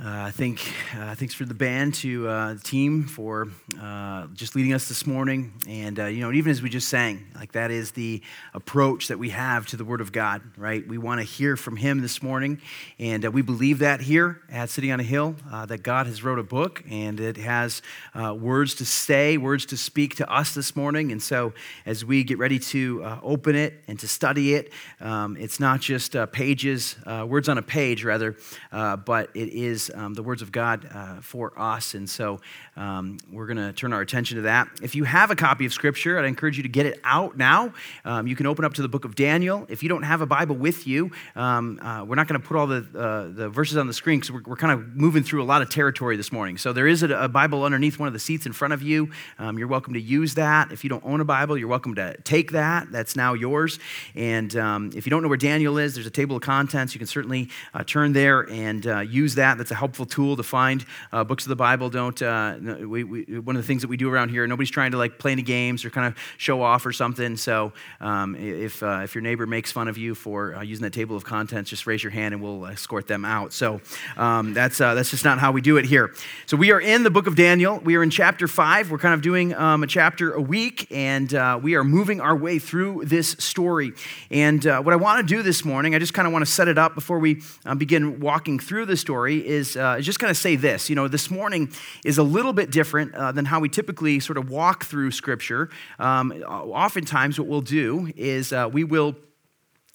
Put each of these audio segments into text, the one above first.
Uh, I think uh, thanks for the band to uh, the team for uh, just leading us this morning, and uh, you know, even as we just sang, like that is the approach that we have to the Word of God, right? We want to hear from Him this morning, and uh, we believe that here at City on a Hill that God has wrote a book and it has words to say, words to speak to us this morning, and so as we get ready to open it and to study it, um, it's not just pages, words on a page, rather, but it is um, the words of God uh, for us. And so um, we're going to turn our attention to that. If you have a copy of Scripture, I'd encourage you to get it out now. Um, you can open up to the book of Daniel. If you don't have a Bible with you, um, uh, we're not going to put all the, uh, the verses on the screen because we're, we're, kind of moving through a lot of territory this morning. So there is a, a Bible underneath one of the seats in front of you. Um, you're welcome to use that. If you don't own a Bible, you're welcome to take that. That's now yours. And um, if you don't know where Daniel is, there's a table of contents. You can certainly uh, turn there and uh, use that. That's a helpful tool to find uh, books of the Bible. Don't uh, we, we, one of the things that we do around here. Nobody's trying to like play any games or kind of show off or something. So um, if uh, if your neighbor makes fun of you for uh, using that table of contents, just raise your hand and we'll escort them out. So um, that's uh, that's just not how we do it here. So we are in the book of Daniel. We are in chapter five. We're kind of doing um, a chapter a week, and uh, we are moving our way through this story. And what I want to do this morning, I just kind of want to set it up before we begin walking through the story. Is uh, just going to say this. You know, this morning is a little bit different uh, than how we typically sort of walk through Scripture. Um, oftentimes, what we'll do is uh, we will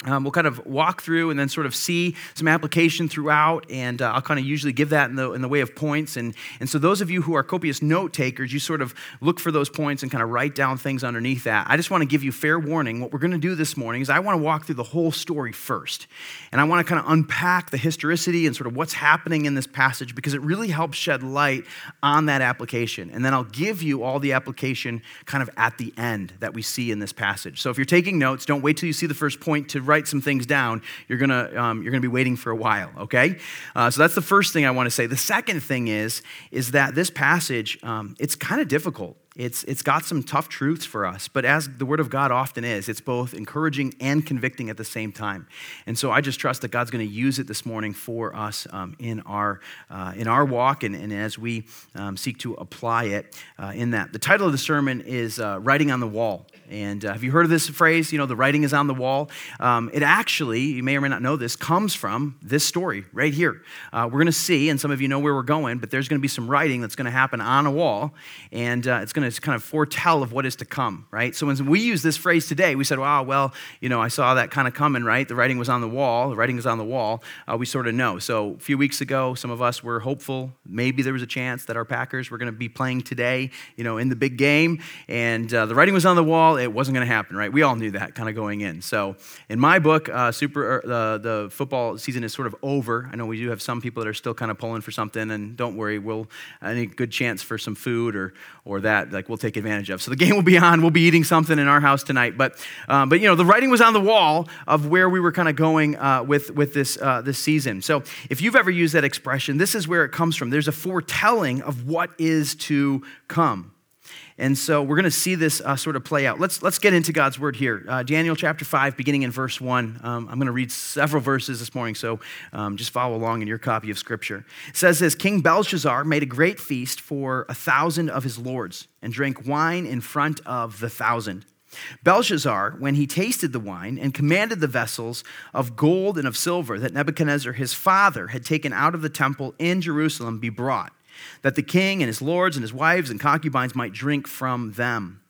um, we'll kind of walk through and then sort of see some application throughout, and uh, I'll kind of usually give that in the, in the way of points. And, and so, those of you who are copious note takers, you sort of look for those points and kind of write down things underneath that. I just want to give you fair warning. What we're going to do this morning is I want to walk through the whole story first, and I want to kind of unpack the historicity and sort of what's happening in this passage because it really helps shed light on that application. And then I'll give you all the application kind of at the end that we see in this passage. So, if you're taking notes, don't wait till you see the first point to write some things down, you're gonna, um, you're gonna be waiting for a while, okay? Uh, so that's the first thing I wanna say. The second thing is, is that this passage, um, it's kind of difficult. It's, it's got some tough truths for us, but as the Word of God often is, it's both encouraging and convicting at the same time. And so I just trust that God's going to use it this morning for us um, in, our, uh, in our walk and, and as we um, seek to apply it uh, in that. The title of the sermon is uh, Writing on the Wall. And uh, have you heard of this phrase? You know, the writing is on the wall. Um, it actually, you may or may not know this, comes from this story right here. Uh, we're going to see, and some of you know where we're going, but there's going to be some writing that's going to happen on a wall, and uh, it's going to kind of foretell of what is to come, right? So when we use this phrase today, we said, wow, well, you know, I saw that kind of coming, right? The writing was on the wall. The writing is on the wall. Uh, we sort of know. So a few weeks ago, some of us were hopeful. Maybe there was a chance that our Packers were going to be playing today, you know, in the big game, and uh, the writing was on the wall it wasn't going to happen, right? We all knew that kind of going in. So, in my book, uh, super uh, the football season is sort of over. I know we do have some people that are still kind of pulling for something, and don't worry, we'll any good chance for some food or or that like we'll take advantage of. So the game will be on. We'll be eating something in our house tonight. But um, but you know the writing was on the wall of where we were kind of going uh, with with this uh, this season. So if you've ever used that expression, this is where it comes from. There's a foretelling of what is to come. And so we're going to see this uh, sort of play out. Let's, let's get into God's word here. Uh, Daniel chapter 5, beginning in verse 1. Um, I'm going to read several verses this morning, so um, just follow along in your copy of Scripture. It says this King Belshazzar made a great feast for a thousand of his lords and drank wine in front of the thousand. Belshazzar, when he tasted the wine and commanded the vessels of gold and of silver that Nebuchadnezzar his father had taken out of the temple in Jerusalem be brought that the king and his lords and his wives and concubines might drink from them.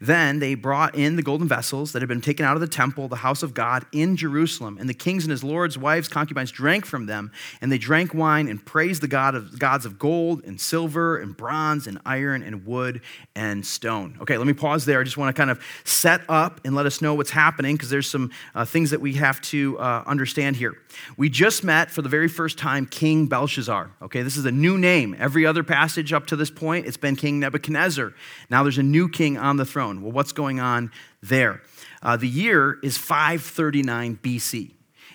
Then they brought in the golden vessels that had been taken out of the temple, the house of God in Jerusalem. And the kings and his lords' wives, concubines drank from them. And they drank wine and praised the God of, gods of gold and silver and bronze and iron and wood and stone. Okay, let me pause there. I just want to kind of set up and let us know what's happening because there's some uh, things that we have to uh, understand here. We just met for the very first time King Belshazzar. Okay, this is a new name. Every other passage up to this point, it's been King Nebuchadnezzar. Now there's a new king on the throne. Well, what's going on there? Uh, the year is 539 BC.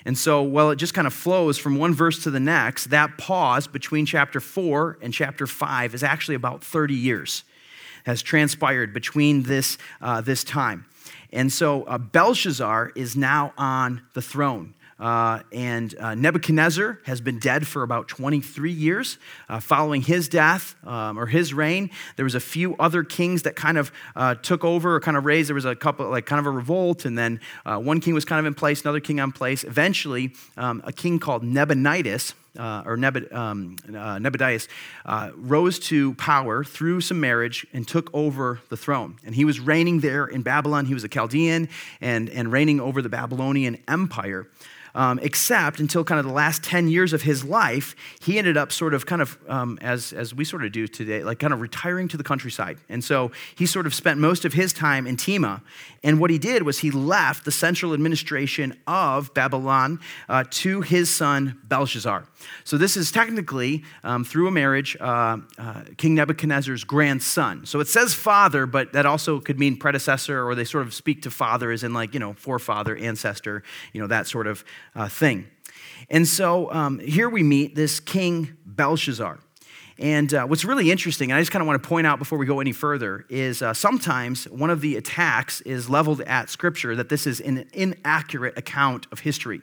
And so, well, it just kind of flows from one verse to the next. That pause between chapter 4 and chapter 5 is actually about 30 years, has transpired between this, uh, this time. And so, uh, Belshazzar is now on the throne. Uh, and uh, Nebuchadnezzar has been dead for about 23 years. Uh, following his death um, or his reign, there was a few other kings that kind of uh, took over or kind of raised. There was a couple, like kind of a revolt, and then uh, one king was kind of in place, another king on place. Eventually, um, a king called Nebuchadnezzar uh, or Nebud, um, uh, uh, rose to power through some marriage and took over the throne. And he was reigning there in Babylon. He was a Chaldean and, and reigning over the Babylonian Empire um, except until kind of the last 10 years of his life, he ended up sort of kind of, um, as, as we sort of do today, like kind of retiring to the countryside. And so he sort of spent most of his time in Tema. And what he did was he left the central administration of Babylon uh, to his son Belshazzar. So this is technically, um, through a marriage, uh, uh, King Nebuchadnezzar's grandson. So it says father, but that also could mean predecessor, or they sort of speak to father as in like, you know, forefather, ancestor, you know, that sort of uh, thing. And so um, here we meet this King Belshazzar. And uh, what's really interesting, and I just kind of want to point out before we go any further, is uh, sometimes one of the attacks is leveled at Scripture that this is an inaccurate account of history.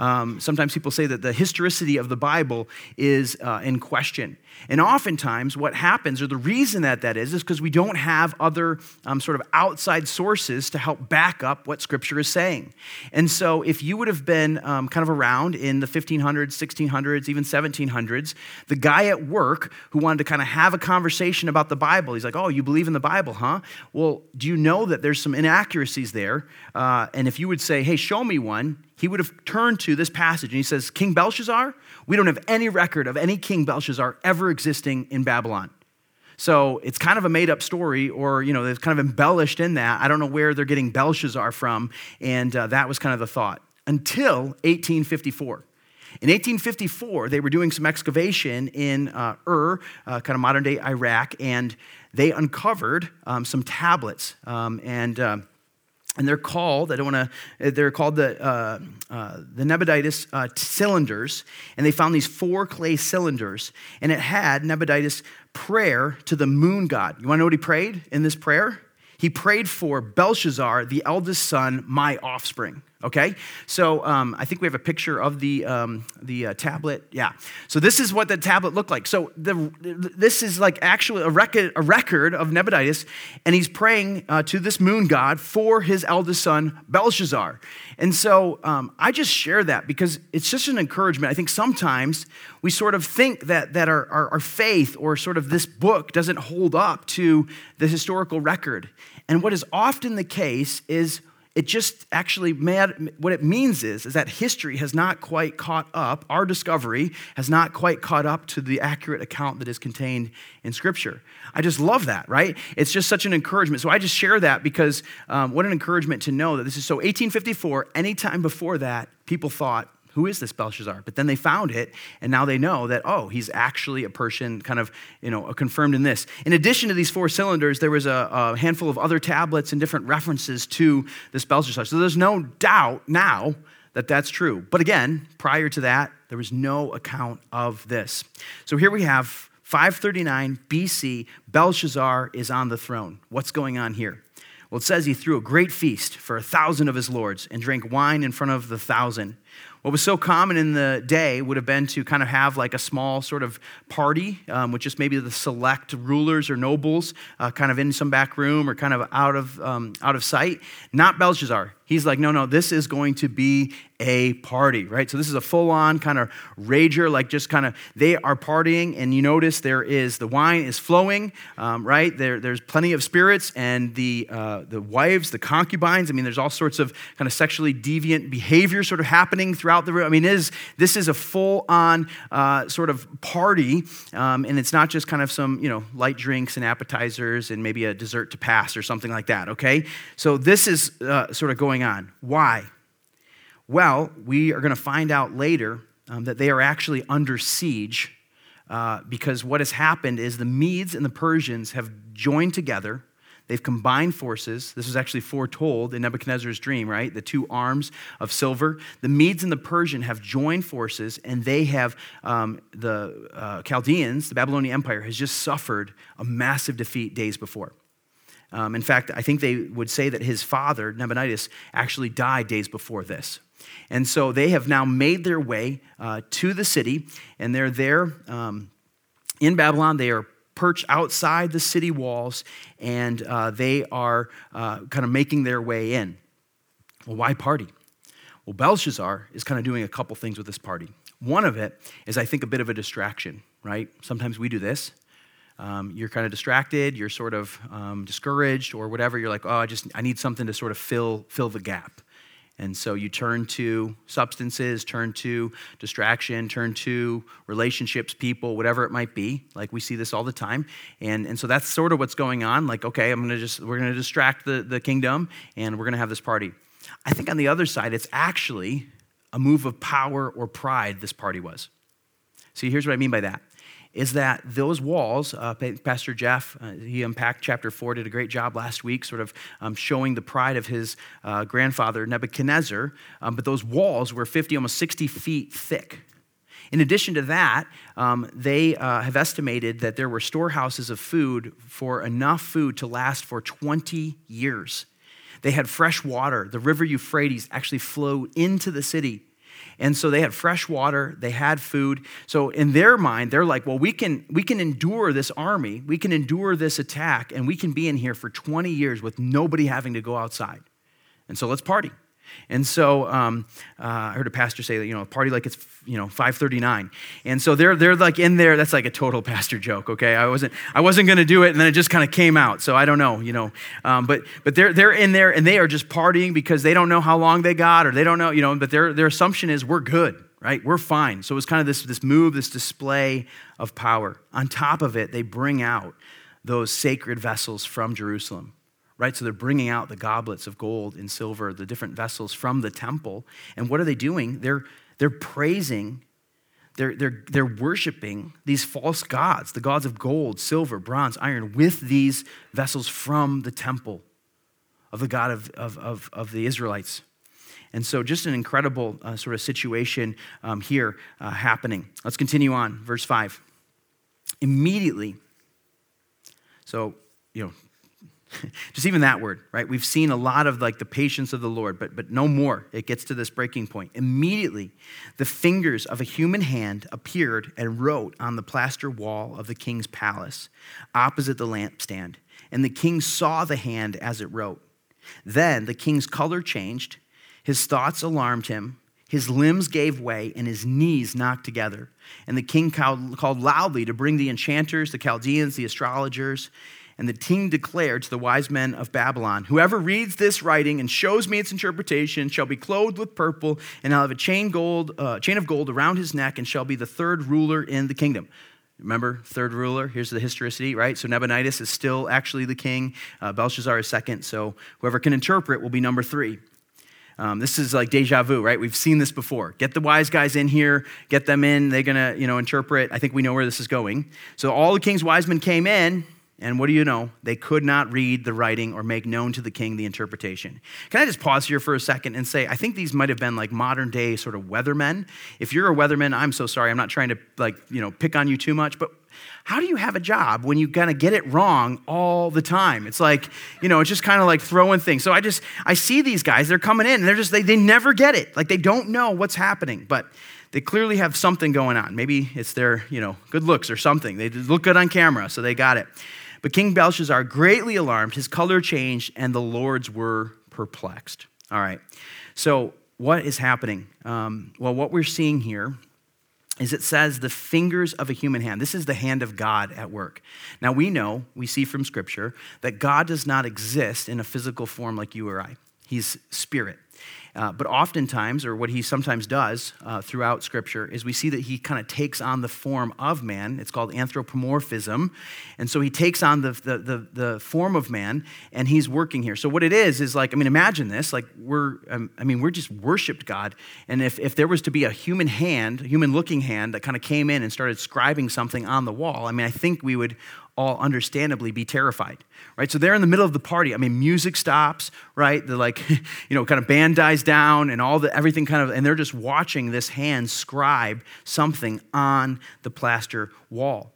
Um, sometimes people say that the historicity of the Bible is uh, in question. And oftentimes, what happens, or the reason that that is, is because we don't have other um, sort of outside sources to help back up what Scripture is saying. And so, if you would have been um, kind of around in the 1500s, 1600s, even 1700s, the guy at work who wanted to kind of have a conversation about the Bible, he's like, Oh, you believe in the Bible, huh? Well, do you know that there's some inaccuracies there? Uh, and if you would say, Hey, show me one, he would have turned to this passage and he says, King Belshazzar, we don't have any record of any King Belshazzar ever existing in Babylon. So it's kind of a made up story, or, you know, it's kind of embellished in that. I don't know where they're getting Belshazzar from. And uh, that was kind of the thought until 1854. In 1854, they were doing some excavation in uh, Ur, uh, kind of modern day Iraq, and they uncovered um, some tablets. Um, and uh, and they're called i don't want to they're called the uh, uh, the uh, cylinders. And they found these four clay cylinders and it had Nabonidus prayer to the moon god. You want to know what he prayed in this prayer? He prayed for belshazzar the eldest son my offspring Okay, so um, I think we have a picture of the um, the uh, tablet. Yeah, so this is what the tablet looked like. So the, this is like actually a record a record of Nebuchadnezzar, and he's praying uh, to this moon god for his eldest son Belshazzar. And so um, I just share that because it's just an encouragement. I think sometimes we sort of think that that our, our, our faith or sort of this book doesn't hold up to the historical record, and what is often the case is it just actually mad, what it means is, is that history has not quite caught up, our discovery has not quite caught up to the accurate account that is contained in Scripture. I just love that, right? It's just such an encouragement. So I just share that because um, what an encouragement to know that this is so 1854, anytime before that, people thought who is this Belshazzar? But then they found it, and now they know that, oh, he's actually a person kind of, you know, confirmed in this. In addition to these four cylinders, there was a, a handful of other tablets and different references to this Belshazzar. So there's no doubt now that that's true. But again, prior to that, there was no account of this. So here we have 539 BC, Belshazzar is on the throne. What's going on here? Well, it says he threw a great feast for a thousand of his lords and drank wine in front of the thousand. What was so common in the day would have been to kind of have like a small sort of party um, with just maybe the select rulers or nobles uh, kind of in some back room or kind of out of, um, out of sight. Not Belshazzar. He's like, no, no, this is going to be a party, right? So this is a full on kind of rager, like just kind of, they are partying. And you notice there is, the wine is flowing, um, right? There, there's plenty of spirits and the, uh, the wives, the concubines. I mean, there's all sorts of kind of sexually deviant behavior sort of happening throughout the room. I mean, is, this is a full on uh, sort of party. Um, and it's not just kind of some, you know, light drinks and appetizers and maybe a dessert to pass or something like that, okay? So this is uh, sort of going on. Why? Well, we are going to find out later um, that they are actually under siege uh, because what has happened is the Medes and the Persians have joined together. They've combined forces. This was actually foretold in Nebuchadnezzar's dream, right? The two arms of silver. The Medes and the Persian have joined forces, and they have, um, the uh, Chaldeans, the Babylonian Empire, has just suffered a massive defeat days before. Um, in fact, I think they would say that his father, Nabonidus, actually died days before this. And so they have now made their way uh, to the city, and they're there um, in Babylon. They are perched outside the city walls, and uh, they are uh, kind of making their way in. Well, why party? Well, Belshazzar is kind of doing a couple things with this party. One of it is, I think, a bit of a distraction, right? Sometimes we do this. Um, you're kind of distracted, you're sort of um, discouraged, or whatever. You're like, oh, I just I need something to sort of fill fill the gap. And so you turn to substances, turn to distraction, turn to relationships, people, whatever it might be. Like we see this all the time. And, and so that's sort of what's going on. Like, okay, I'm gonna just, we're gonna distract the, the kingdom and we're gonna have this party. I think on the other side, it's actually a move of power or pride this party was. See, here's what I mean by that is that those walls, uh, Pastor Jeff, uh, he unpacked chapter four, did a great job last week, sort of um, showing the pride of his uh, grandfather, Nebuchadnezzar. Um, but those walls were 50, almost 60 feet thick. In addition to that, um, they uh, have estimated that there were storehouses of food for enough food to last for 20 years. They had fresh water. The river Euphrates actually flowed into the city and so they had fresh water, they had food. So in their mind, they're like, well, we can, we can endure this army, we can endure this attack, and we can be in here for 20 years with nobody having to go outside. And so let's party. And so um, uh, I heard a pastor say that, you know, party like it's, you know, 539. And so they're, they're like in there. That's like a total pastor joke, okay? I wasn't, I wasn't going to do it, and then it just kind of came out. So I don't know, you know. Um, but but they're, they're in there, and they are just partying because they don't know how long they got, or they don't know, you know, but their, their assumption is we're good, right? We're fine. So it was kind of this, this move, this display of power. On top of it, they bring out those sacred vessels from Jerusalem right? So they're bringing out the goblets of gold and silver, the different vessels from the temple. And what are they doing? They're, they're praising, they're, they're, they're worshiping these false gods, the gods of gold, silver, bronze, iron, with these vessels from the temple of the God of, of, of, of the Israelites. And so, just an incredible uh, sort of situation um, here uh, happening. Let's continue on, verse 5. Immediately, so, you know, Just even that word, right? We've seen a lot of like the patience of the Lord, but, but no more. It gets to this breaking point. Immediately, the fingers of a human hand appeared and wrote on the plaster wall of the king's palace opposite the lampstand. And the king saw the hand as it wrote. Then the king's color changed, his thoughts alarmed him. His limbs gave way and his knees knocked together. And the king called, called loudly to bring the enchanters, the Chaldeans, the astrologers. And the king declared to the wise men of Babylon Whoever reads this writing and shows me its interpretation shall be clothed with purple, and I'll have a chain, gold, uh, chain of gold around his neck, and shall be the third ruler in the kingdom. Remember, third ruler, here's the historicity, right? So Nabonidus is still actually the king, uh, Belshazzar is second, so whoever can interpret will be number three. Um, this is like deja vu, right? We've seen this before. Get the wise guys in here, get them in, they're gonna, you know, interpret. I think we know where this is going. So all the king's wise men came in, and what do you know? They could not read the writing or make known to the king the interpretation. Can I just pause here for a second and say, I think these might have been like modern day sort of weathermen. If you're a weatherman, I'm so sorry. I'm not trying to like, you know, pick on you too much, but how do you have a job when you kind of get it wrong all the time? It's like, you know, it's just kind of like throwing things. So I just, I see these guys, they're coming in and they're just, they, they never get it. Like they don't know what's happening. But they clearly have something going on. Maybe it's their, you know, good looks or something. They look good on camera, so they got it. But King Belshazzar, greatly alarmed, his color changed, and the lords were perplexed. All right. So, what is happening? Um, well, what we're seeing here is it says the fingers of a human hand. This is the hand of God at work. Now, we know, we see from Scripture, that God does not exist in a physical form like you or I, He's spirit. Uh, but oftentimes, or what he sometimes does uh, throughout Scripture, is we see that he kind of takes on the form of man. It's called anthropomorphism. And so he takes on the, the, the, the, form of man and he's working here. So what it is, is like, I mean, imagine this. Like, we're, um, I mean, we're just worshiped God. And if, if there was to be a human hand, a human looking hand that kind of came in and started scribing something on the wall, I mean, I think we would all understandably be terrified right? So they're in the middle of the party. I mean music stops right? The like you know kind of band dies down and all the everything kind of and they're just watching this hand scribe something on the plaster wall.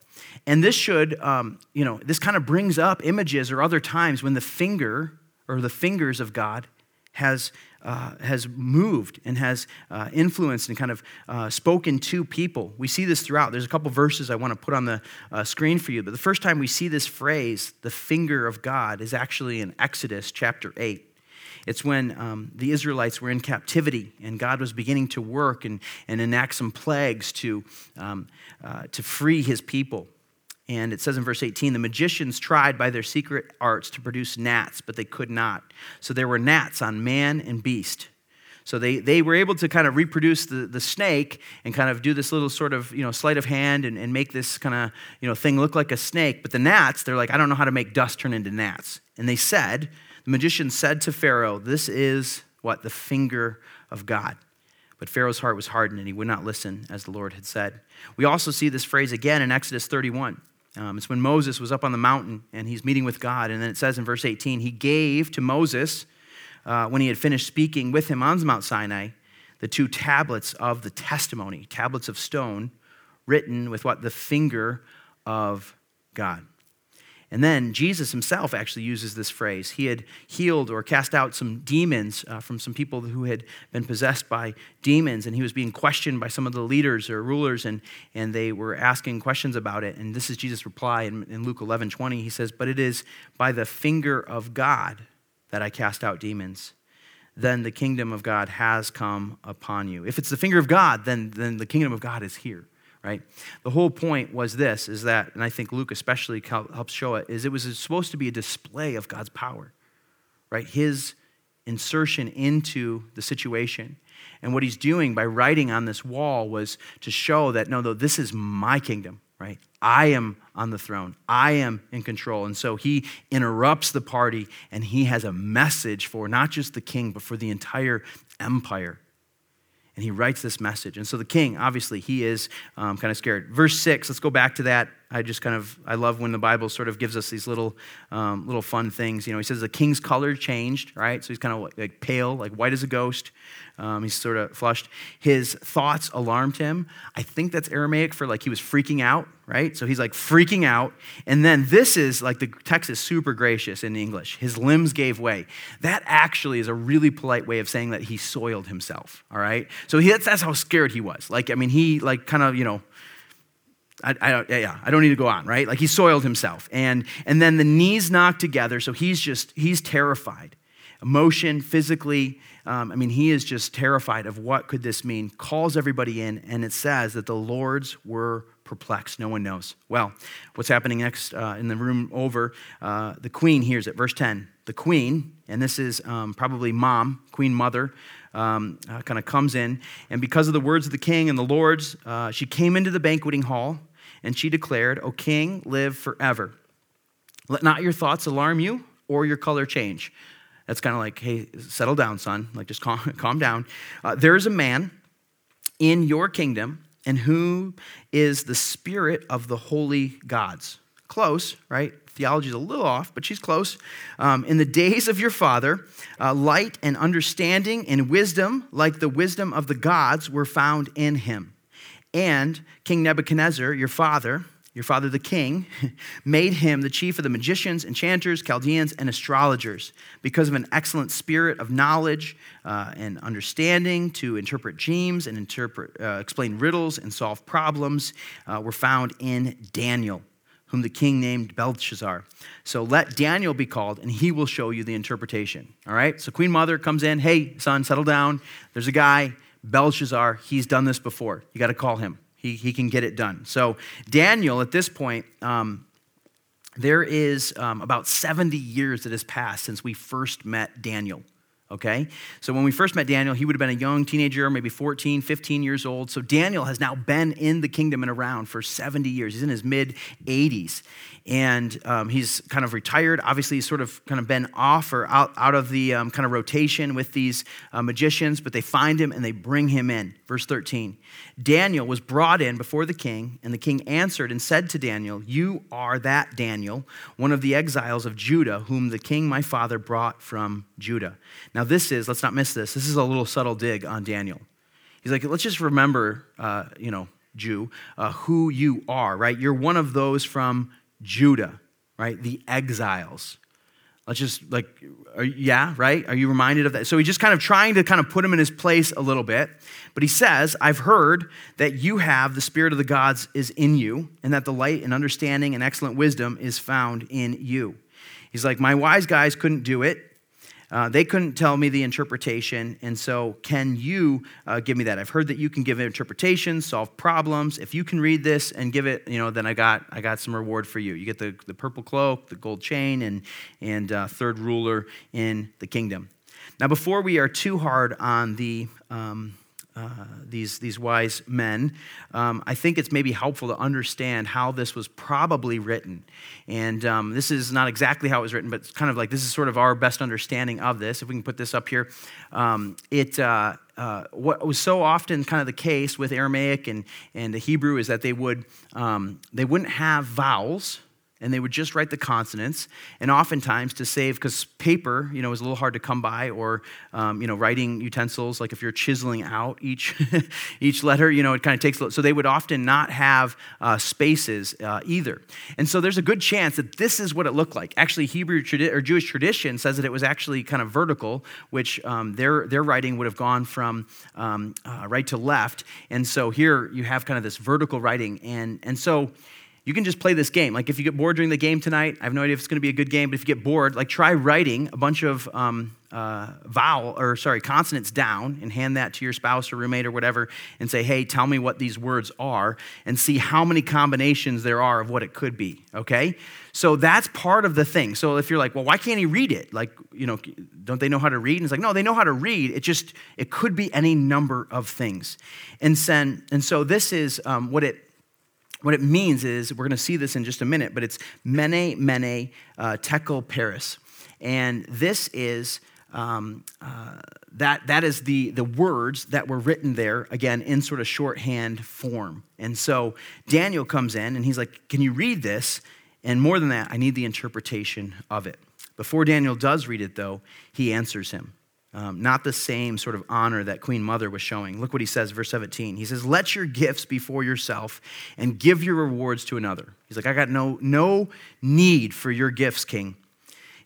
And this should um, you know this kind of brings up images or other times when the finger or the fingers of god has uh, has moved and has uh, influenced and kind of uh, spoken to people. We see this throughout. There's a couple verses I want to put on the uh, screen for you, but the first time we see this phrase, the finger of God, is actually in Exodus chapter 8. It's when um, the Israelites were in captivity and God was beginning to work and, and enact some plagues to, um, uh, to free his people. And it says in verse 18 the magicians tried by their secret arts to produce gnats, but they could not. So there were gnats on man and beast. So they, they were able to kind of reproduce the, the snake and kind of do this little sort of, you know, sleight of hand and, and make this kind of, you know, thing look like a snake. But the gnats, they're like, I don't know how to make dust turn into gnats. And they said, the magician said to Pharaoh, This is what? The finger of God. But Pharaoh's heart was hardened and he would not listen as the Lord had said. We also see this phrase again in Exodus 31. Um, it's when Moses was up on the mountain and he's meeting with God. And then it says in verse 18, he gave to Moses, uh, when he had finished speaking with him on Mount Sinai, the two tablets of the testimony, tablets of stone, written with what? The finger of God. And then Jesus himself actually uses this phrase. He had healed or cast out some demons uh, from some people who had been possessed by demons, and he was being questioned by some of the leaders or rulers, and, and they were asking questions about it. And this is Jesus' reply in, in Luke 11 20. He says, But it is by the finger of God that I cast out demons. Then the kingdom of God has come upon you. If it's the finger of God, then, then the kingdom of God is here right? The whole point was this is that, and I think Luke especially helps show it, is it was supposed to be a display of God's power, right? His insertion into the situation. And what he's doing by writing on this wall was to show that, no, no, this is my kingdom, right? I am on the throne. I am in control. And so he interrupts the party and he has a message for not just the king, but for the entire empire and he writes this message. And so the king, obviously, he is um, kind of scared. Verse six, let's go back to that. I just kind of I love when the Bible sort of gives us these little um, little fun things. You know, he says the king's color changed, right? So he's kind of like pale, like white as a ghost. Um, he's sort of flushed. His thoughts alarmed him. I think that's Aramaic for like he was freaking out, right? So he's like freaking out. And then this is like the text is super gracious in English. His limbs gave way. That actually is a really polite way of saying that he soiled himself, all right? So he, that's, that's how scared he was. Like, I mean, he like kind of, you know, I, I, yeah, I don't need to go on, right? Like he soiled himself. And, and then the knees knocked together, so he's just, he's terrified. Emotion, physically, um, I mean, he is just terrified of what could this mean. Calls everybody in, and it says that the Lords were perplexed. No one knows. Well, what's happening next uh, in the room over? Uh, the queen hears it. Verse 10. The queen, and this is um, probably mom, queen mother, um, uh, kind of comes in, and because of the words of the king and the lords, uh, she came into the banqueting hall and she declared, O king, live forever. Let not your thoughts alarm you or your color change. That's kind of like, hey, settle down, son. Like, just calm, calm down. Uh, there is a man in your kingdom, and who is the spirit of the holy gods. Close, right? Theology is a little off, but she's close. Um, in the days of your father, uh, light and understanding and wisdom, like the wisdom of the gods, were found in him. And King Nebuchadnezzar, your father, your father the king, made him the chief of the magicians, enchanters, Chaldeans, and astrologers because of an excellent spirit of knowledge uh, and understanding to interpret dreams and interpret, uh, explain riddles and solve problems uh, were found in Daniel, whom the king named Belteshazzar. So let Daniel be called, and he will show you the interpretation. All right? So Queen Mother comes in, hey, son, settle down. There's a guy, Belshazzar, he's done this before. You got to call him. He, he can get it done. So, Daniel, at this point, um, there is um, about 70 years that has passed since we first met Daniel. Okay? So when we first met Daniel, he would have been a young teenager, maybe 14, 15 years old. So Daniel has now been in the kingdom and around for 70 years. He's in his mid 80s and um, he's kind of retired. Obviously, he's sort of kind of been off or out, out of the um, kind of rotation with these uh, magicians, but they find him and they bring him in. Verse 13 Daniel was brought in before the king, and the king answered and said to Daniel, You are that Daniel, one of the exiles of Judah, whom the king my father brought from Judah. Now, this is, let's not miss this, this is a little subtle dig on Daniel. He's like, let's just remember, uh, you know, Jew, uh, who you are, right? You're one of those from Judah, right? The exiles. Let's just like, are, yeah, right? Are you reminded of that? So he's just kind of trying to kind of put him in his place a little bit. But he says, I've heard that you have the Spirit of the gods is in you, and that the light and understanding and excellent wisdom is found in you. He's like, My wise guys couldn't do it. Uh, they couldn't tell me the interpretation, and so can you uh, give me that? I've heard that you can give interpretations, solve problems. If you can read this and give it, you know, then I got I got some reward for you. You get the, the purple cloak, the gold chain, and and uh, third ruler in the kingdom. Now, before we are too hard on the um, uh, these, these wise men, um, I think it's maybe helpful to understand how this was probably written. And um, this is not exactly how it was written, but it's kind of like this is sort of our best understanding of this. If we can put this up here, um, it. Uh, uh, what was so often kind of the case with Aramaic and, and the Hebrew is that they would um, they wouldn't have vowels and they would just write the consonants. And oftentimes, to save, because paper, you know, is a little hard to come by, or um, you know, writing utensils, like if you're chiseling out each each letter, you know, it kind of takes. So they would often not have uh, spaces uh, either. And so there's a good chance that this is what it looked like. Actually, Hebrew tradi- or Jewish tradition says that it was actually kind of vertical, which um, their their writing would have gone from um, uh, right to left. And so here you have kind of this vertical writing, and and so you can just play this game. Like if you get bored during the game tonight, I have no idea if it's going to be a good game, but if you get bored, like try writing a bunch of um, uh, vowel or sorry consonants down and hand that to your spouse or roommate or whatever, and say, "Hey, tell me what these words are," and see how many combinations there are of what it could be. Okay, so that's part of the thing. So if you're like, "Well, why can't he read it?" Like, you know, don't they know how to read? And it's like, no, they know how to read. It just it could be any number of things, and then and so this is um, what it what it means is, we're going to see this in just a minute, but it's mene, mene, uh, tekel, peres. And this is, um, uh, that, that is the, the words that were written there, again, in sort of shorthand form. And so Daniel comes in and he's like, Can you read this? And more than that, I need the interpretation of it. Before Daniel does read it, though, he answers him. Um, not the same sort of honor that Queen Mother was showing. Look what he says, verse 17. He says, Let your gifts be for yourself and give your rewards to another. He's like, I got no, no need for your gifts, king.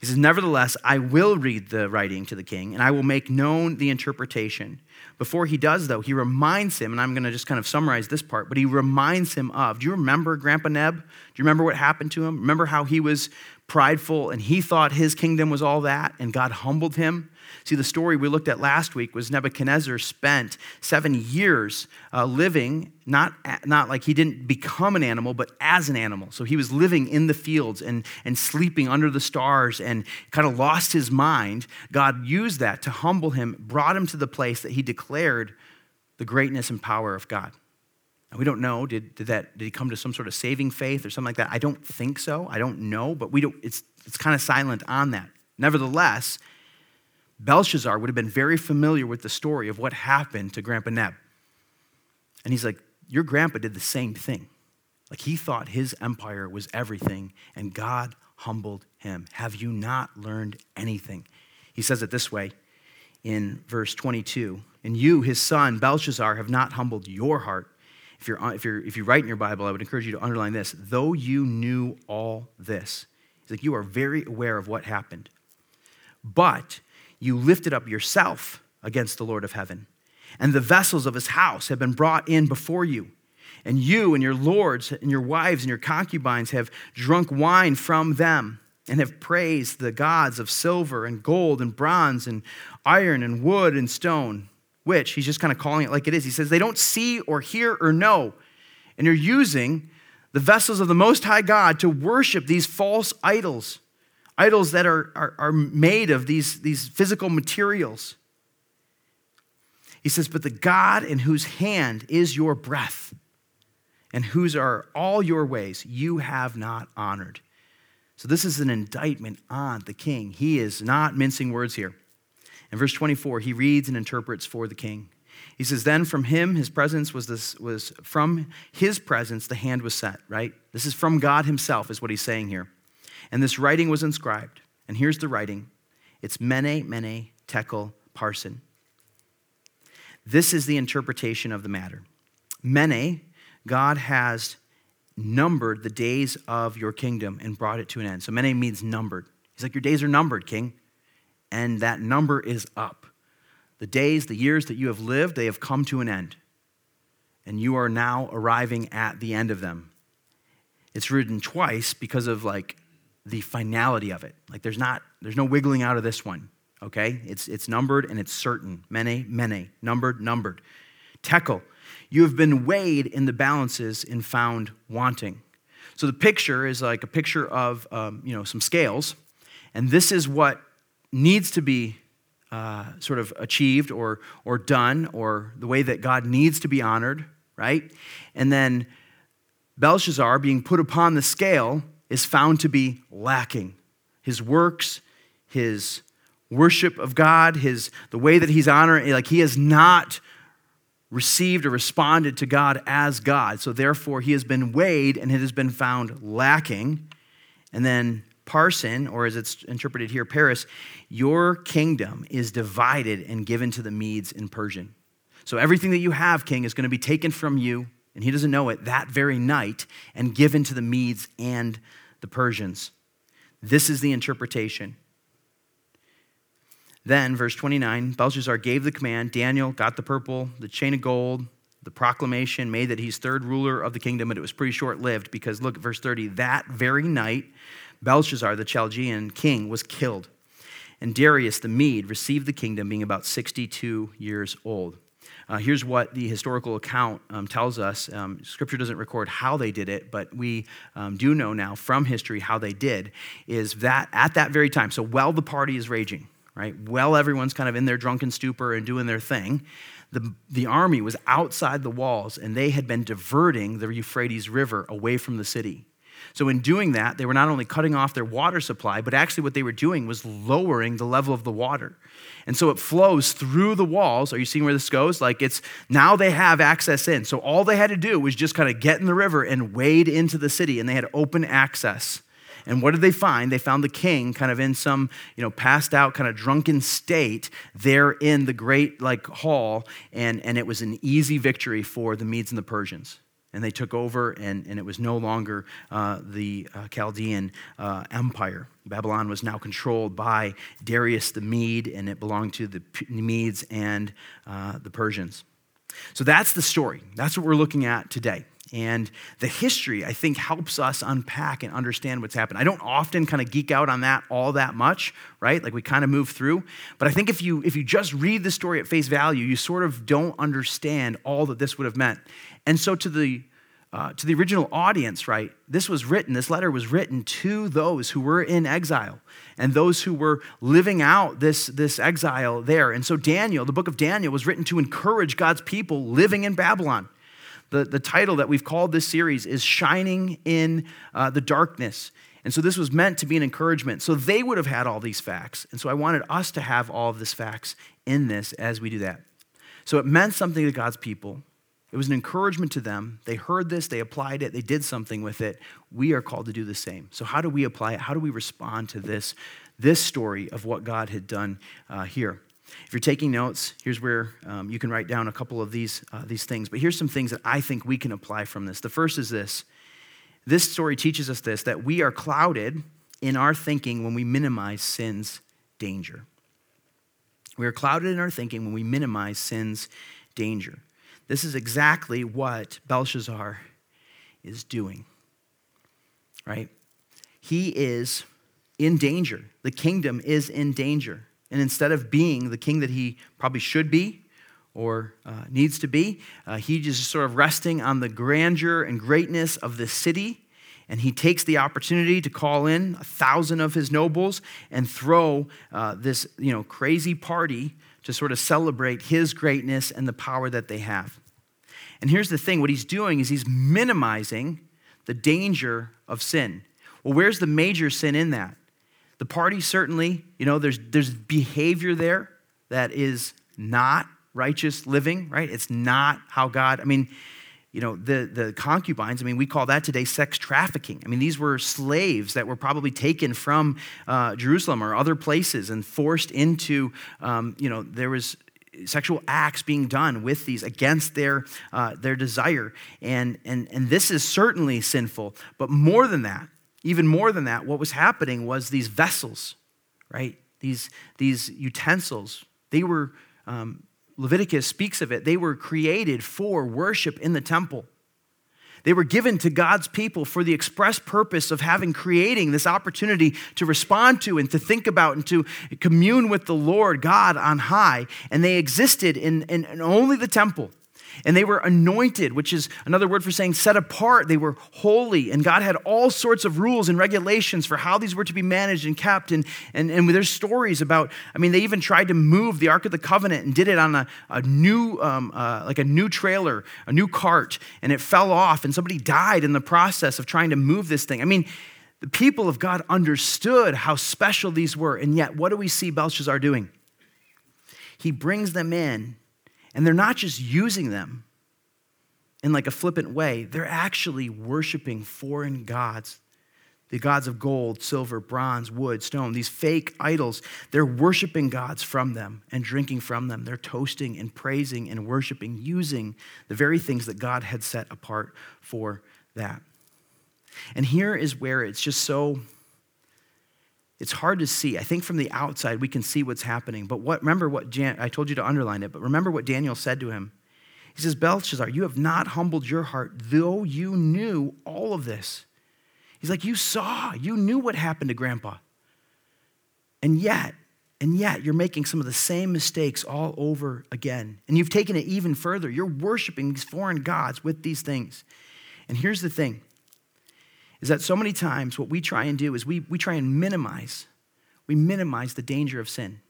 He says, Nevertheless, I will read the writing to the king, and I will make known the interpretation. Before he does, though, he reminds him, and I'm going to just kind of summarize this part, but he reminds him of, do you remember Grandpa Neb? Do you remember what happened to him? Remember how he was prideful and he thought his kingdom was all that, and God humbled him? See, the story we looked at last week was Nebuchadnezzar spent seven years uh, living, not, not like he didn't become an animal, but as an animal. So he was living in the fields and, and sleeping under the stars and kind of lost his mind. God used that to humble him, brought him to the place that he declared the greatness and power of God. And we don't know. Did, did, that, did he come to some sort of saving faith or something like that? I don't think so. I don't know, but we don't, it's, it's kind of silent on that. Nevertheless, Belshazzar would have been very familiar with the story of what happened to Grandpa Neb. And he's like, Your grandpa did the same thing. Like he thought his empire was everything, and God humbled him. Have you not learned anything? He says it this way in verse 22 And you, his son, Belshazzar, have not humbled your heart. If, you're, if, you're, if you write in your Bible, I would encourage you to underline this. Though you knew all this, he's like, you are very aware of what happened. But you lifted up yourself against the Lord of heaven. And the vessels of his house have been brought in before you. And you and your lords and your wives and your concubines have drunk wine from them and have praised the gods of silver and gold and bronze and iron and wood and stone, which he's just kind of calling it like it is. He says they don't see or hear or know. And you're using the vessels of the Most High God to worship these false idols idols that are, are, are made of these, these physical materials. He says, But the God in whose hand is your breath and whose are all your ways, you have not honored. So, this is an indictment on the king. He is not mincing words here. In verse 24, he reads and interprets for the king. He says, Then from him, his presence was this, was from his presence, the hand was set, right? This is from God himself, is what he's saying here. And this writing was inscribed. And here's the writing it's Mene, Mene, Tekel, Parsin. This is the interpretation of the matter. Mene, God has numbered the days of your kingdom and brought it to an end. So Mene means numbered. He's like, Your days are numbered, king. And that number is up. The days, the years that you have lived, they have come to an end. And you are now arriving at the end of them. It's written twice because of like the finality of it. Like there's not, there's no wiggling out of this one. Okay? It's it's numbered and it's certain. Mene, mene, numbered, numbered. Tekel, you have been weighed in the balances and found wanting. So the picture is like a picture of um, you know some scales, and this is what needs to be uh, sort of achieved or, or done, or the way that God needs to be honored, right? And then Belshazzar, being put upon the scale, is found to be lacking. His works, his worship of God, his, the way that he's honoring, like he has not received or responded to God as God. So therefore, he has been weighed and it has been found lacking. And then Parsin, or as it's interpreted here, Peres, your kingdom is divided and given to the Medes in Persian. So everything that you have, king, is going to be taken from you, and he doesn't know it, that very night, and given to the Medes and the Persians. This is the interpretation. Then, verse 29, Belshazzar gave the command. Daniel got the purple, the chain of gold, the proclamation made that he's third ruler of the kingdom, but it was pretty short lived because look at verse 30. That very night, Belshazzar, the Chaldean king, was killed. And Darius the Mede received the kingdom, being about 62 years old. Uh, here's what the historical account um, tells us. Um, scripture doesn't record how they did it, but we um, do know now from history how they did. Is that at that very time, so while the party is raging, right, while everyone's kind of in their drunken stupor and doing their thing, the, the army was outside the walls and they had been diverting the Euphrates River away from the city. So, in doing that, they were not only cutting off their water supply, but actually what they were doing was lowering the level of the water. And so it flows through the walls. Are you seeing where this goes? Like it's now they have access in. So all they had to do was just kind of get in the river and wade into the city, and they had open access. And what did they find? They found the king kind of in some, you know, passed out, kind of drunken state there in the great like hall, and, and it was an easy victory for the Medes and the Persians and they took over, and, and it was no longer uh, the uh, Chaldean uh, empire. Babylon was now controlled by Darius the Mede, and it belonged to the Medes and uh, the Persians. So that's the story. That's what we're looking at today. And the history, I think, helps us unpack and understand what's happened. I don't often kind of geek out on that all that much, right? Like we kind of move through. But I think if you if you just read the story at face value, you sort of don't understand all that this would have meant. And so to the uh, to the original audience, right? This was written, this letter was written to those who were in exile and those who were living out this, this exile there. And so, Daniel, the book of Daniel, was written to encourage God's people living in Babylon. The, the title that we've called this series is Shining in uh, the Darkness. And so, this was meant to be an encouragement. So, they would have had all these facts. And so, I wanted us to have all of these facts in this as we do that. So, it meant something to God's people. It was an encouragement to them. They heard this, they applied it, they did something with it. We are called to do the same. So, how do we apply it? How do we respond to this, this story of what God had done uh, here? If you're taking notes, here's where um, you can write down a couple of these, uh, these things. But here's some things that I think we can apply from this. The first is this this story teaches us this that we are clouded in our thinking when we minimize sin's danger. We are clouded in our thinking when we minimize sin's danger. This is exactly what Belshazzar is doing, right? He is in danger. The kingdom is in danger. And instead of being the king that he probably should be or uh, needs to be, uh, he just sort of resting on the grandeur and greatness of the city. And he takes the opportunity to call in a thousand of his nobles and throw uh, this you know, crazy party to sort of celebrate his greatness and the power that they have. And here's the thing what he's doing is he's minimizing the danger of sin. Well, where's the major sin in that? The party certainly, you know, there's, there's behavior there that is not righteous living, right? It's not how God, I mean, you know, the, the concubines, I mean, we call that today sex trafficking. I mean, these were slaves that were probably taken from uh, Jerusalem or other places and forced into, um, you know, there was sexual acts being done with these against their, uh, their desire. And, and, and this is certainly sinful, but more than that, Even more than that, what was happening was these vessels, right? These, these utensils, they were, um, Leviticus speaks of it, they were created for worship in the temple. They were given to God's people for the express purpose of having creating this opportunity to respond to and to think about and to commune with the Lord God on high. And they existed in, in, in only the temple. And they were anointed, which is another word for saying set apart. They were holy. And God had all sorts of rules and regulations for how these were to be managed and kept. And, and, and there's stories about, I mean, they even tried to move the Ark of the Covenant and did it on a, a new, um, uh, like a new trailer, a new cart, and it fell off. And somebody died in the process of trying to move this thing. I mean, the people of God understood how special these were. And yet, what do we see Belshazzar doing? He brings them in and they're not just using them in like a flippant way, they're actually worshiping foreign gods. The gods of gold, silver, bronze, wood, stone, these fake idols, they're worshiping gods from them and drinking from them. They're toasting and praising and worshiping using the very things that God had set apart for that. And here is where it's just so it's hard to see. I think from the outside we can see what's happening. But what remember what Jan, I told you to underline it, but remember what Daniel said to him. He says, Belshazzar, you have not humbled your heart, though you knew all of this. He's like, You saw, you knew what happened to grandpa. And yet, and yet, you're making some of the same mistakes all over again. And you've taken it even further. You're worshiping these foreign gods with these things. And here's the thing is that so many times what we try and do is we, we try and minimize, we minimize the danger of sin.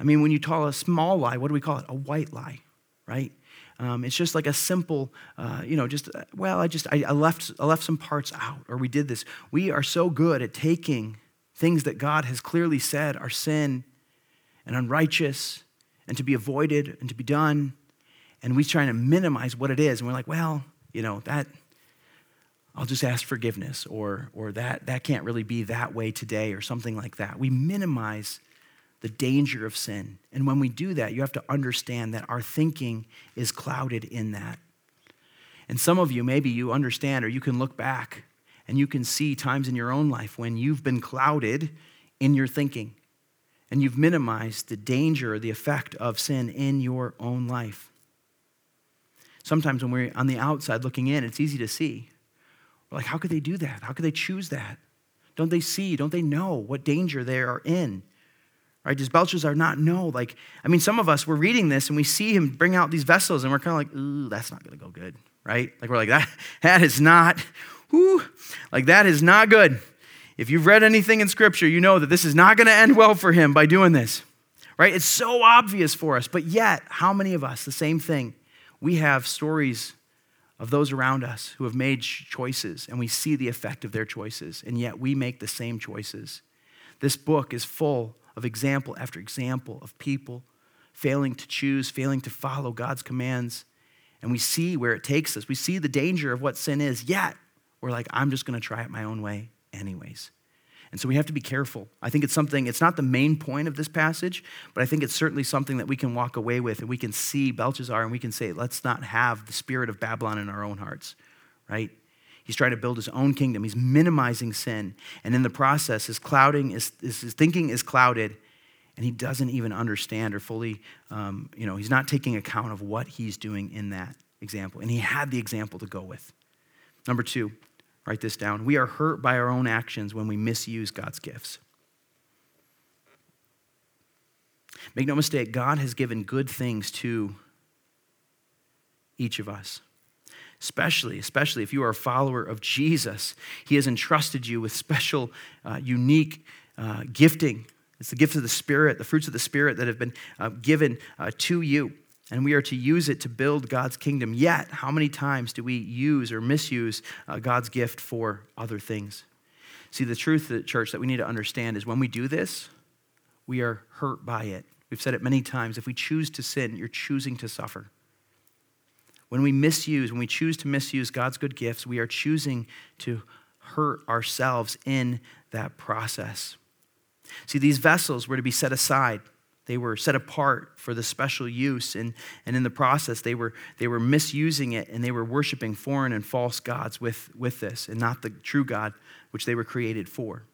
I mean, when you tell a small lie, what do we call it? A white lie, right? Um, it's just like a simple, uh, you know, just, uh, well, I just, I, I, left, I left some parts out, or we did this. We are so good at taking things that God has clearly said are sin and unrighteous and to be avoided and to be done, and we try to minimize what it is. And we're like, well, you know, that, I'll just ask forgiveness, or, or that, that can't really be that way today, or something like that. We minimize the danger of sin. And when we do that, you have to understand that our thinking is clouded in that. And some of you, maybe you understand, or you can look back and you can see times in your own life when you've been clouded in your thinking and you've minimized the danger or the effect of sin in your own life. Sometimes when we're on the outside looking in, it's easy to see. We're like, how could they do that? How could they choose that? Don't they see? Don't they know what danger they are in? Right? Does Belshazzar not know? Like, I mean, some of us, we're reading this and we see him bring out these vessels and we're kind of like, ooh, that's not going to go good, right? Like, we're like, that, that is not, whoo, like, that is not good. If you've read anything in Scripture, you know that this is not going to end well for him by doing this, right? It's so obvious for us. But yet, how many of us, the same thing, we have stories of those around us who have made choices and we see the effect of their choices, and yet we make the same choices. This book is full of example after example of people failing to choose, failing to follow God's commands, and we see where it takes us. We see the danger of what sin is, yet we're like, I'm just going to try it my own way, anyways. And so we have to be careful. I think it's something, it's not the main point of this passage, but I think it's certainly something that we can walk away with and we can see Belshazzar and we can say, let's not have the spirit of Babylon in our own hearts, right? He's trying to build his own kingdom. He's minimizing sin. And in the process, his clouding, his, his thinking is clouded, and he doesn't even understand or fully, um, you know, he's not taking account of what he's doing in that example. And he had the example to go with. Number two, Write this down. We are hurt by our own actions when we misuse God's gifts. Make no mistake, God has given good things to each of us. Especially, especially if you are a follower of Jesus, He has entrusted you with special, uh, unique uh, gifting. It's the gifts of the Spirit, the fruits of the Spirit that have been uh, given uh, to you and we are to use it to build God's kingdom. Yet, how many times do we use or misuse uh, God's gift for other things? See, the truth, the church, that we need to understand is when we do this, we are hurt by it. We've said it many times. If we choose to sin, you're choosing to suffer. When we misuse, when we choose to misuse God's good gifts, we are choosing to hurt ourselves in that process. See, these vessels were to be set aside They were set apart for the special use, and, and in the process, they were, they were misusing it and they were worshiping foreign and false gods with, with this, and not the true God which they were created for.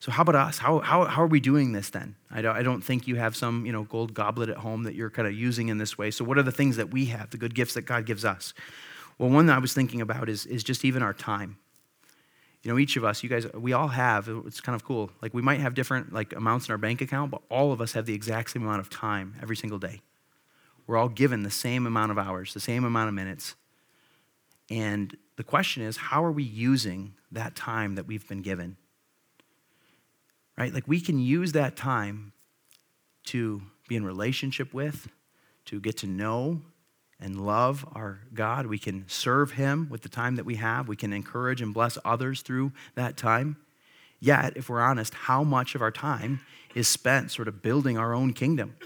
So, how about us? How, how, how are we doing this then? I don't, I don't think you have some you know, gold goblet at home that you're kind of using in this way. So, what are the things that we have, the good gifts that God gives us? Well, one that I was thinking about is, is just even our time you know each of us you guys we all have it's kind of cool. Like we might have different like amounts in our bank account but all of us have the exact same amount of time every single day. We're all given the same amount of hours the same amount of minutes. And the question is how are we using that time that we've been given? Right? Like we can use that time to be in relationship with to get to know and love our God. We can serve Him with the time that we have. We can encourage and bless others through that time. Yet, if we're honest, how much of our time is spent sort of building our own kingdom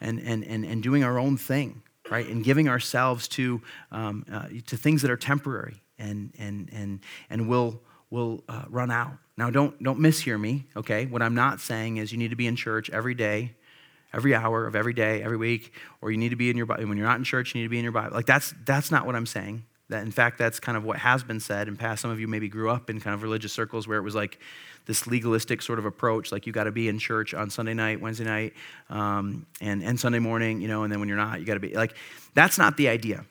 and, and, and, and doing our own thing, right? And giving ourselves to, um, uh, to things that are temporary and, and, and, and will, will uh, run out. Now, don't, don't mishear me, okay? What I'm not saying is you need to be in church every day every hour of every day, every week, or you need to be in your Bible. When you're not in church, you need to be in your Bible. Like that's that's not what I'm saying. That in fact, that's kind of what has been said in past. Some of you maybe grew up in kind of religious circles where it was like this legalistic sort of approach, like you got to be in church on Sunday night, Wednesday night, um, and and Sunday morning, you know, and then when you're not, you got to be like. That's not the idea.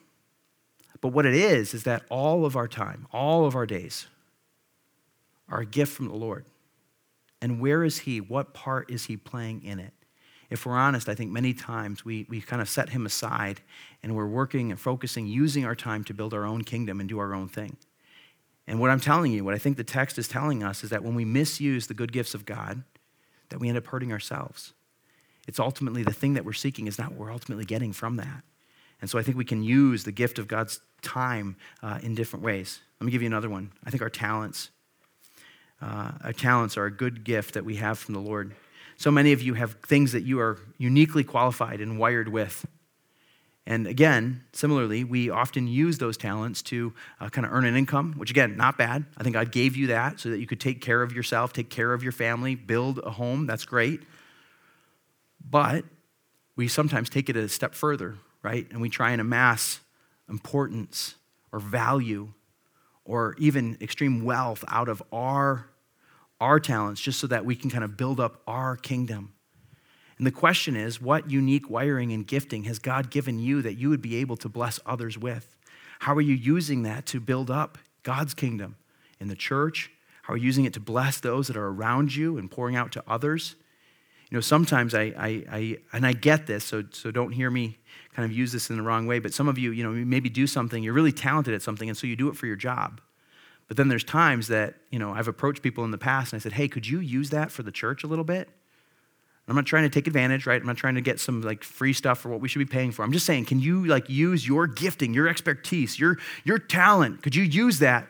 But what it is is that all of our time, all of our days, are a gift from the Lord. And where is He? What part is He playing in it? If we're honest, I think many times we, we kind of set him aside and we're working and focusing, using our time to build our own kingdom and do our own thing. And what I'm telling you, what I think the text is telling us, is that when we misuse the good gifts of God, that we end up hurting ourselves. It's ultimately the thing that we're seeking is not what we're ultimately getting from that. And so I think we can use the gift of God's time uh, in different ways. Let me give you another one. I think our talents. Uh, our talents are a good gift that we have from the Lord. So many of you have things that you are uniquely qualified and wired with. And again, similarly, we often use those talents to uh, kind of earn an income, which again, not bad. I think God gave you that so that you could take care of yourself, take care of your family, build a home. That's great. But we sometimes take it a step further, right? And we try and amass importance or value or even extreme wealth out of our our talents just so that we can kind of build up our kingdom. And the question is, what unique wiring and gifting has God given you that you would be able to bless others with? How are you using that to build up God's kingdom in the church? How are you using it to bless those that are around you and pouring out to others? You know, sometimes I, I, I and I get this, so, so don't hear me kind of use this in the wrong way, but some of you, you know, maybe do something, you're really talented at something, and so you do it for your job. But then there's times that, you know, I've approached people in the past and I said, hey, could you use that for the church a little bit? I'm not trying to take advantage, right? I'm not trying to get some like free stuff for what we should be paying for. I'm just saying, can you like use your gifting, your expertise, your your talent? Could you use that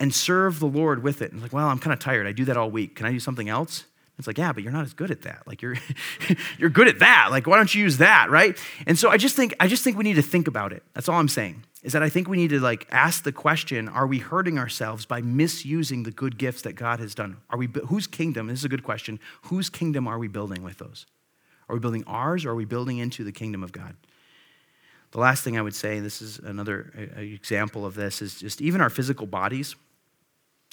and serve the Lord with it? And like, well, I'm kind of tired. I do that all week. Can I do something else? It's like, yeah, but you're not as good at that. Like you're you're good at that. Like why don't you use that, right? And so I just think I just think we need to think about it. That's all I'm saying is that I think we need to like ask the question, are we hurting ourselves by misusing the good gifts that God has done? Are we whose kingdom? This is a good question. Whose kingdom are we building with those? Are we building ours or are we building into the kingdom of God? The last thing I would say, this is another example of this, is just even our physical bodies.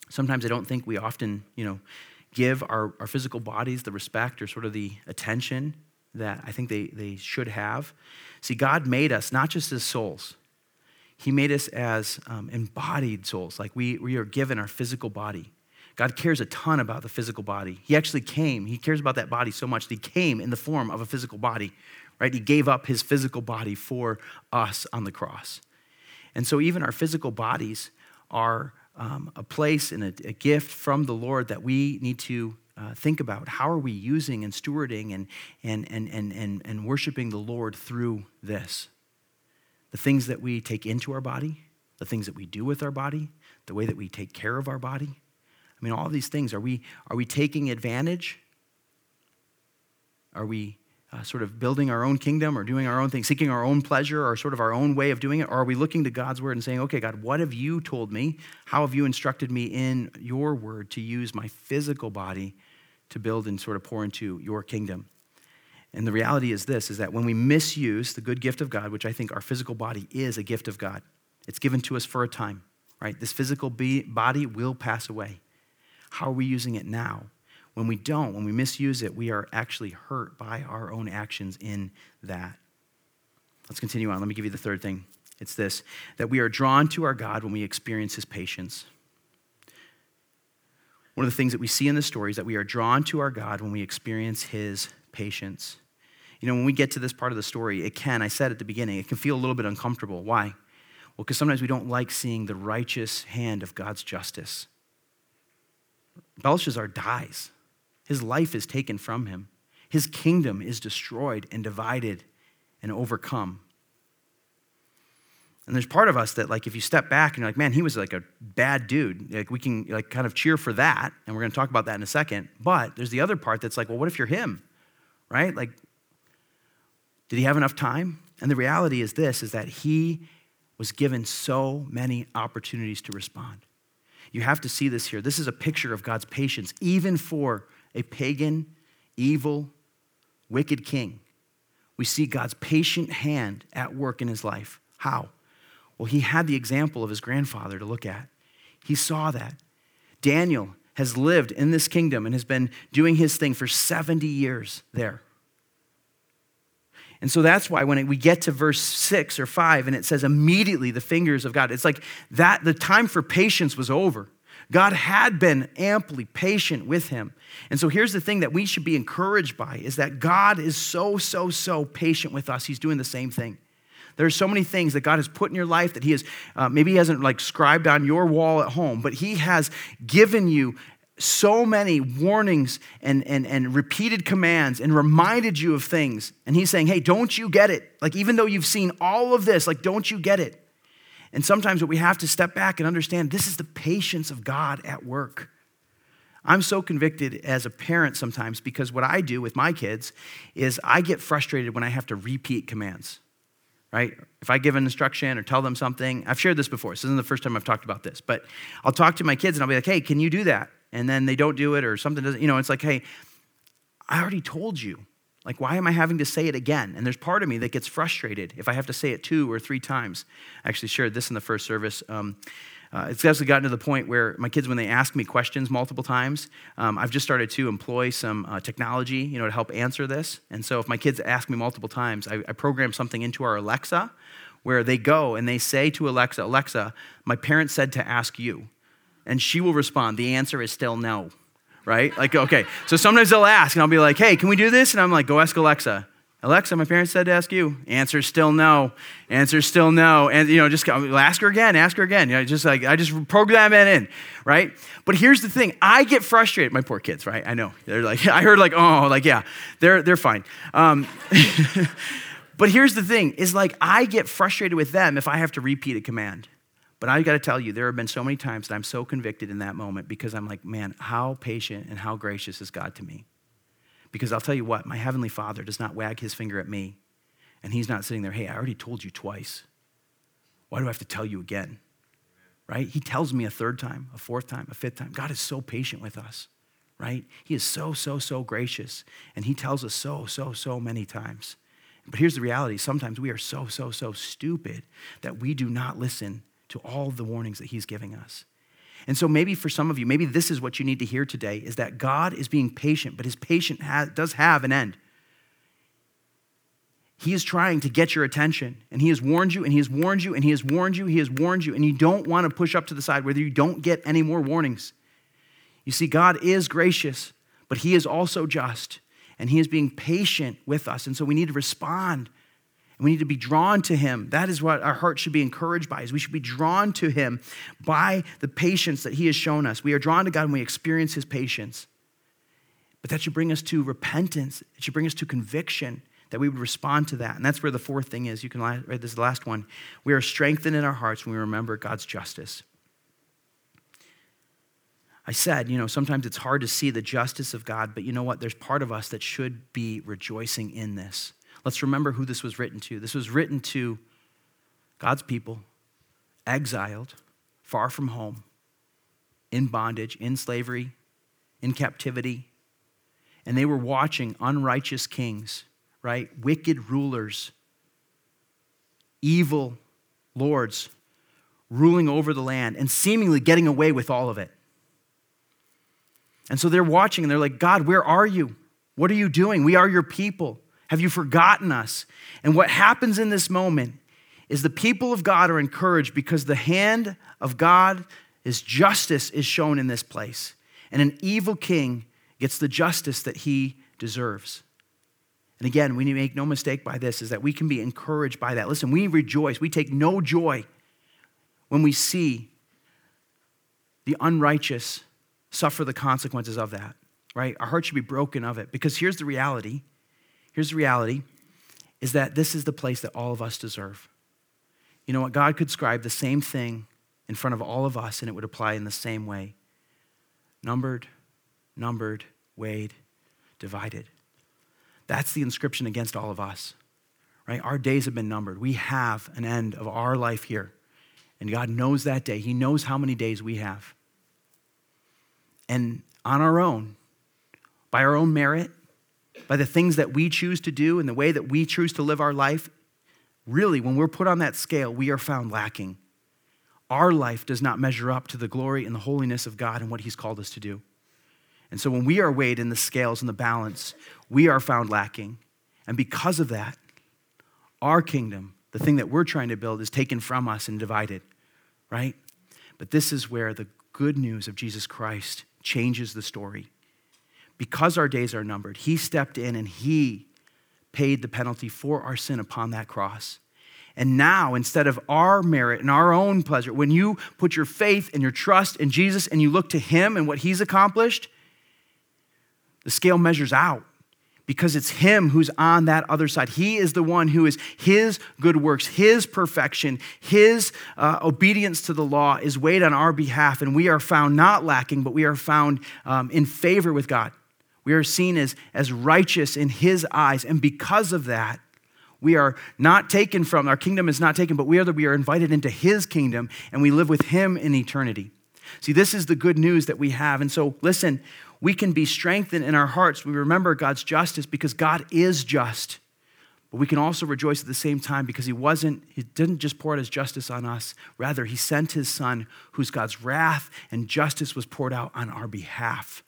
Sometimes I don't think we often, you know, give our, our physical bodies the respect or sort of the attention that I think they, they should have. See, God made us not just as souls, he made us as um, embodied souls, like we, we are given our physical body. God cares a ton about the physical body. He actually came, He cares about that body so much that He came in the form of a physical body, right? He gave up His physical body for us on the cross. And so, even our physical bodies are um, a place and a, a, gift from the Lord that we need to uh, think about. How are we using and stewarding and, and, and, and, and, and worshiping the Lord through this? the things that we take into our body, the things that we do with our body, the way that we take care of our body. I mean, all these things. Are we, are we taking advantage? Are we uh, sort of building our own kingdom or doing our own thing, seeking our own pleasure or sort of our own way of doing it? Or are we looking to God's word and saying, okay, God, what have you told me? How have you instructed me in your word to use my physical body to build and sort of pour into your kingdom? And the reality is this is that when we misuse the good gift of God, which I think our physical body is a gift of God, it's given to us for a time, right? This physical body will pass away. How are we using it now? When we don't, when we misuse it, we are actually hurt by our own actions in that. Let's continue on. Let me give you the third thing. It's this that we are drawn to our God when we experience his patience. One of the things that we see in the story is that we are drawn to our God when we experience his patience. You know, when we get to this part of the story, it can, I said at the beginning, it can feel a little bit uncomfortable. Why? Well, because sometimes we don't like seeing the righteous hand of God's justice. Belshazzar dies, his life is taken from him, his kingdom is destroyed and divided and overcome. And there's part of us that, like, if you step back and you're like, man, he was like a bad dude, like, we can, like, kind of cheer for that. And we're going to talk about that in a second. But there's the other part that's like, well, what if you're him? Right? Like, did he have enough time? And the reality is this is that he was given so many opportunities to respond. You have to see this here. This is a picture of God's patience, even for a pagan, evil, wicked king. We see God's patient hand at work in his life. How? Well, he had the example of his grandfather to look at. He saw that. Daniel has lived in this kingdom and has been doing his thing for 70 years there. And so that's why when we get to verse six or five and it says immediately the fingers of God, it's like that the time for patience was over. God had been amply patient with him. And so here's the thing that we should be encouraged by is that God is so, so, so patient with us. He's doing the same thing. There's so many things that God has put in your life that He has, uh, maybe He hasn't like scribed on your wall at home, but He has given you so many warnings and, and, and repeated commands and reminded you of things. And He's saying, hey, don't you get it? Like, even though you've seen all of this, like, don't you get it? And sometimes what we have to step back and understand this is the patience of God at work. I'm so convicted as a parent sometimes because what I do with my kids is I get frustrated when I have to repeat commands right? If I give an instruction or tell them something, I've shared this before. This isn't the first time I've talked about this, but I'll talk to my kids and I'll be like, hey, can you do that? And then they don't do it or something doesn't, you know, it's like, hey, I already told you. Like, why am I having to say it again? And there's part of me that gets frustrated if I have to say it two or three times. I actually shared this in the first service. Um, uh, it's actually gotten to the point where my kids, when they ask me questions multiple times, um, I've just started to employ some uh, technology, you know, to help answer this. And so if my kids ask me multiple times, I, I program something into our Alexa where they go and they say to Alexa, Alexa, my parents said to ask you. And she will respond, the answer is still no, right? Like, okay. So sometimes they'll ask and I'll be like, hey, can we do this? And I'm like, go ask Alexa. Alexa, my parents said to ask you. Answer still no. Answer still no. And you know, just ask her again. Ask her again. You know, just like I just program it in, right? But here's the thing: I get frustrated. My poor kids, right? I know they're like I heard like oh like yeah they're they're fine. Um, but here's the thing: is like I get frustrated with them if I have to repeat a command. But I got to tell you, there have been so many times that I'm so convicted in that moment because I'm like, man, how patient and how gracious is God to me? Because I'll tell you what, my Heavenly Father does not wag his finger at me, and he's not sitting there, hey, I already told you twice. Why do I have to tell you again? Right? He tells me a third time, a fourth time, a fifth time. God is so patient with us, right? He is so, so, so gracious, and he tells us so, so, so many times. But here's the reality sometimes we are so, so, so stupid that we do not listen to all the warnings that he's giving us. And so maybe for some of you, maybe this is what you need to hear today is that God is being patient, but his patience does have an end. He is trying to get your attention, and he has warned you, and he has warned you, and he has warned you, he has warned you, and you don't want to push up to the side whether you don't get any more warnings. You see, God is gracious, but he is also just, and he is being patient with us. And so we need to respond and we need to be drawn to him. That is what our heart should be encouraged by, is we should be drawn to him by the patience that he has shown us. We are drawn to God when we experience his patience. But that should bring us to repentance. It should bring us to conviction that we would respond to that. And that's where the fourth thing is. You can write uh, this is the last one. We are strengthened in our hearts when we remember God's justice. I said, you know, sometimes it's hard to see the justice of God, but you know what? There's part of us that should be rejoicing in this. Let's remember who this was written to. This was written to God's people, exiled, far from home, in bondage, in slavery, in captivity. And they were watching unrighteous kings right? Wicked rulers, evil lords ruling over the land and seemingly getting away with all of it. And so they're watching and they're like, God, where are you? What are you doing? We are your people. Have you forgotten us? And what happens in this moment is the people of God are encouraged because the hand of God, is justice is shown in this place. And an evil king gets the justice that he deserves. And again, we need to make no mistake by this is that we can be encouraged by that. Listen, we rejoice. We take no joy when we see the unrighteous suffer the consequences of that, right? Our heart should be broken of it because here's the reality. Here's the reality is that this is the place that all of us deserve. You know what? God could scribe the same thing in front of all of us and it would apply in the same way. Numbered, numbered, weighed, divided. That's the inscription against all of us, right? Our days have been numbered. We have an end of our life here. And God knows that day. He knows how many days we have. And on our own, by our own merit, by the things that we choose to do and the way that we choose to live our life, really, when we're put on that scale, we are found lacking. Our life does not measure up to the glory and the holiness of God and what He's called us to do. And so when we are weighed in the scales and the balance, we are found lacking. And because of that, our kingdom, the thing that we're trying to build, is taken from us and divided, right? But this is where the good news of Jesus Christ changes the story. Because our days are numbered, He stepped in and He paid the penalty for our sin upon that cross. And now, instead of our merit and our own pleasure, when you put your faith and your trust in Jesus and you look to Him and what He's accomplished, the scale measures out because it's Him who's on that other side. He is the one who is His good works, His perfection, His uh, obedience to the law is weighed on our behalf, and we are found not lacking, but we are found um, in favor with God. We are seen as, as righteous in His eyes, and because of that, we are not taken from, our kingdom is not taken, but we are, we are invited into His kingdom, and we live with Him in eternity. See, this is the good news that we have. And so, listen, we can be strengthened in our hearts. We remember God's justice because God is just. But we can also rejoice at the same time because he wasn't, he didn't just pour out his justice on us. Rather, he sent his son, whose God's wrath and justice was poured out on our behalf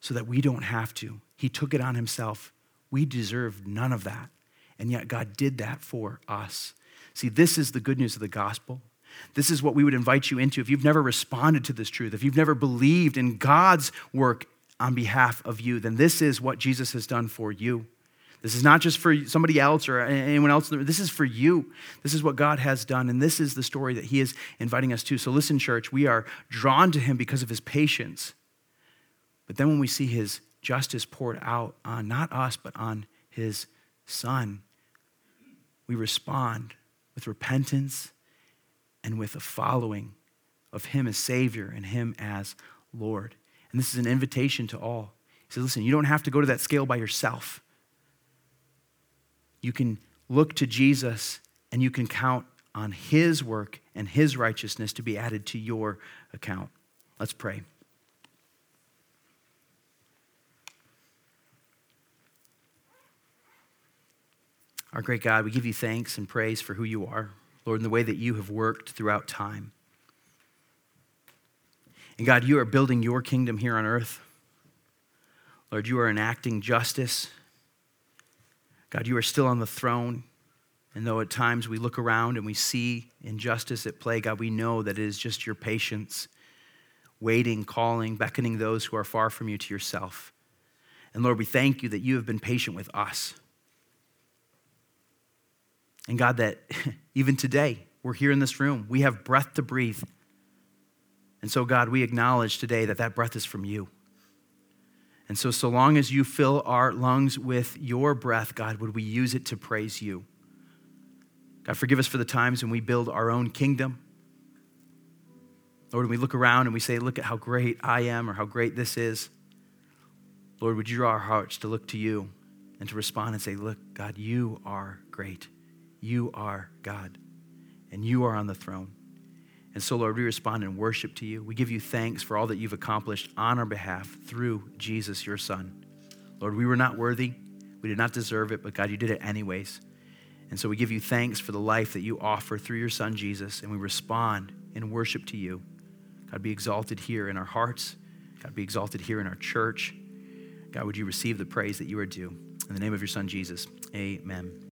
so that we don't have to. He took it on himself. We deserve none of that. And yet, God did that for us. See, this is the good news of the gospel. This is what we would invite you into. If you've never responded to this truth, if you've never believed in God's work on behalf of you, then this is what Jesus has done for you. This is not just for somebody else or anyone else. This is for you. This is what God has done, and this is the story that He is inviting us to. So, listen, church, we are drawn to Him because of His patience. But then when we see His justice poured out on not us, but on His Son, we respond with repentance and with a following of Him as Savior and Him as Lord. And this is an invitation to all. He says, listen, you don't have to go to that scale by yourself. You can look to Jesus and you can count on His work and His righteousness to be added to your account. Let's pray. Our great God, we give you thanks and praise for who you are. Lord, in the way that you have worked throughout time. And God, you are building your kingdom here on earth. Lord, you are enacting justice. God, you are still on the throne. And though at times we look around and we see injustice at play, God, we know that it is just your patience, waiting, calling, beckoning those who are far from you to yourself. And Lord, we thank you that you have been patient with us. And God, that even today, we're here in this room, we have breath to breathe. And so, God, we acknowledge today that that breath is from you. And so, so long as you fill our lungs with your breath, God, would we use it to praise you? God, forgive us for the times when we build our own kingdom. Lord, when we look around and we say, Look at how great I am or how great this is. Lord, would you draw our hearts to look to you and to respond and say, Look, God, you are great. You are God, and you are on the throne. And so, Lord, we respond in worship to you. We give you thanks for all that you've accomplished on our behalf through Jesus, your Son. Lord, we were not worthy. We did not deserve it, but God, you did it anyways. And so we give you thanks for the life that you offer through your son Jesus, and we respond in worship to you. God, be exalted here in our hearts. God, be exalted here in our church. God, would you receive the praise that you are due? In the name of your son Jesus, amen.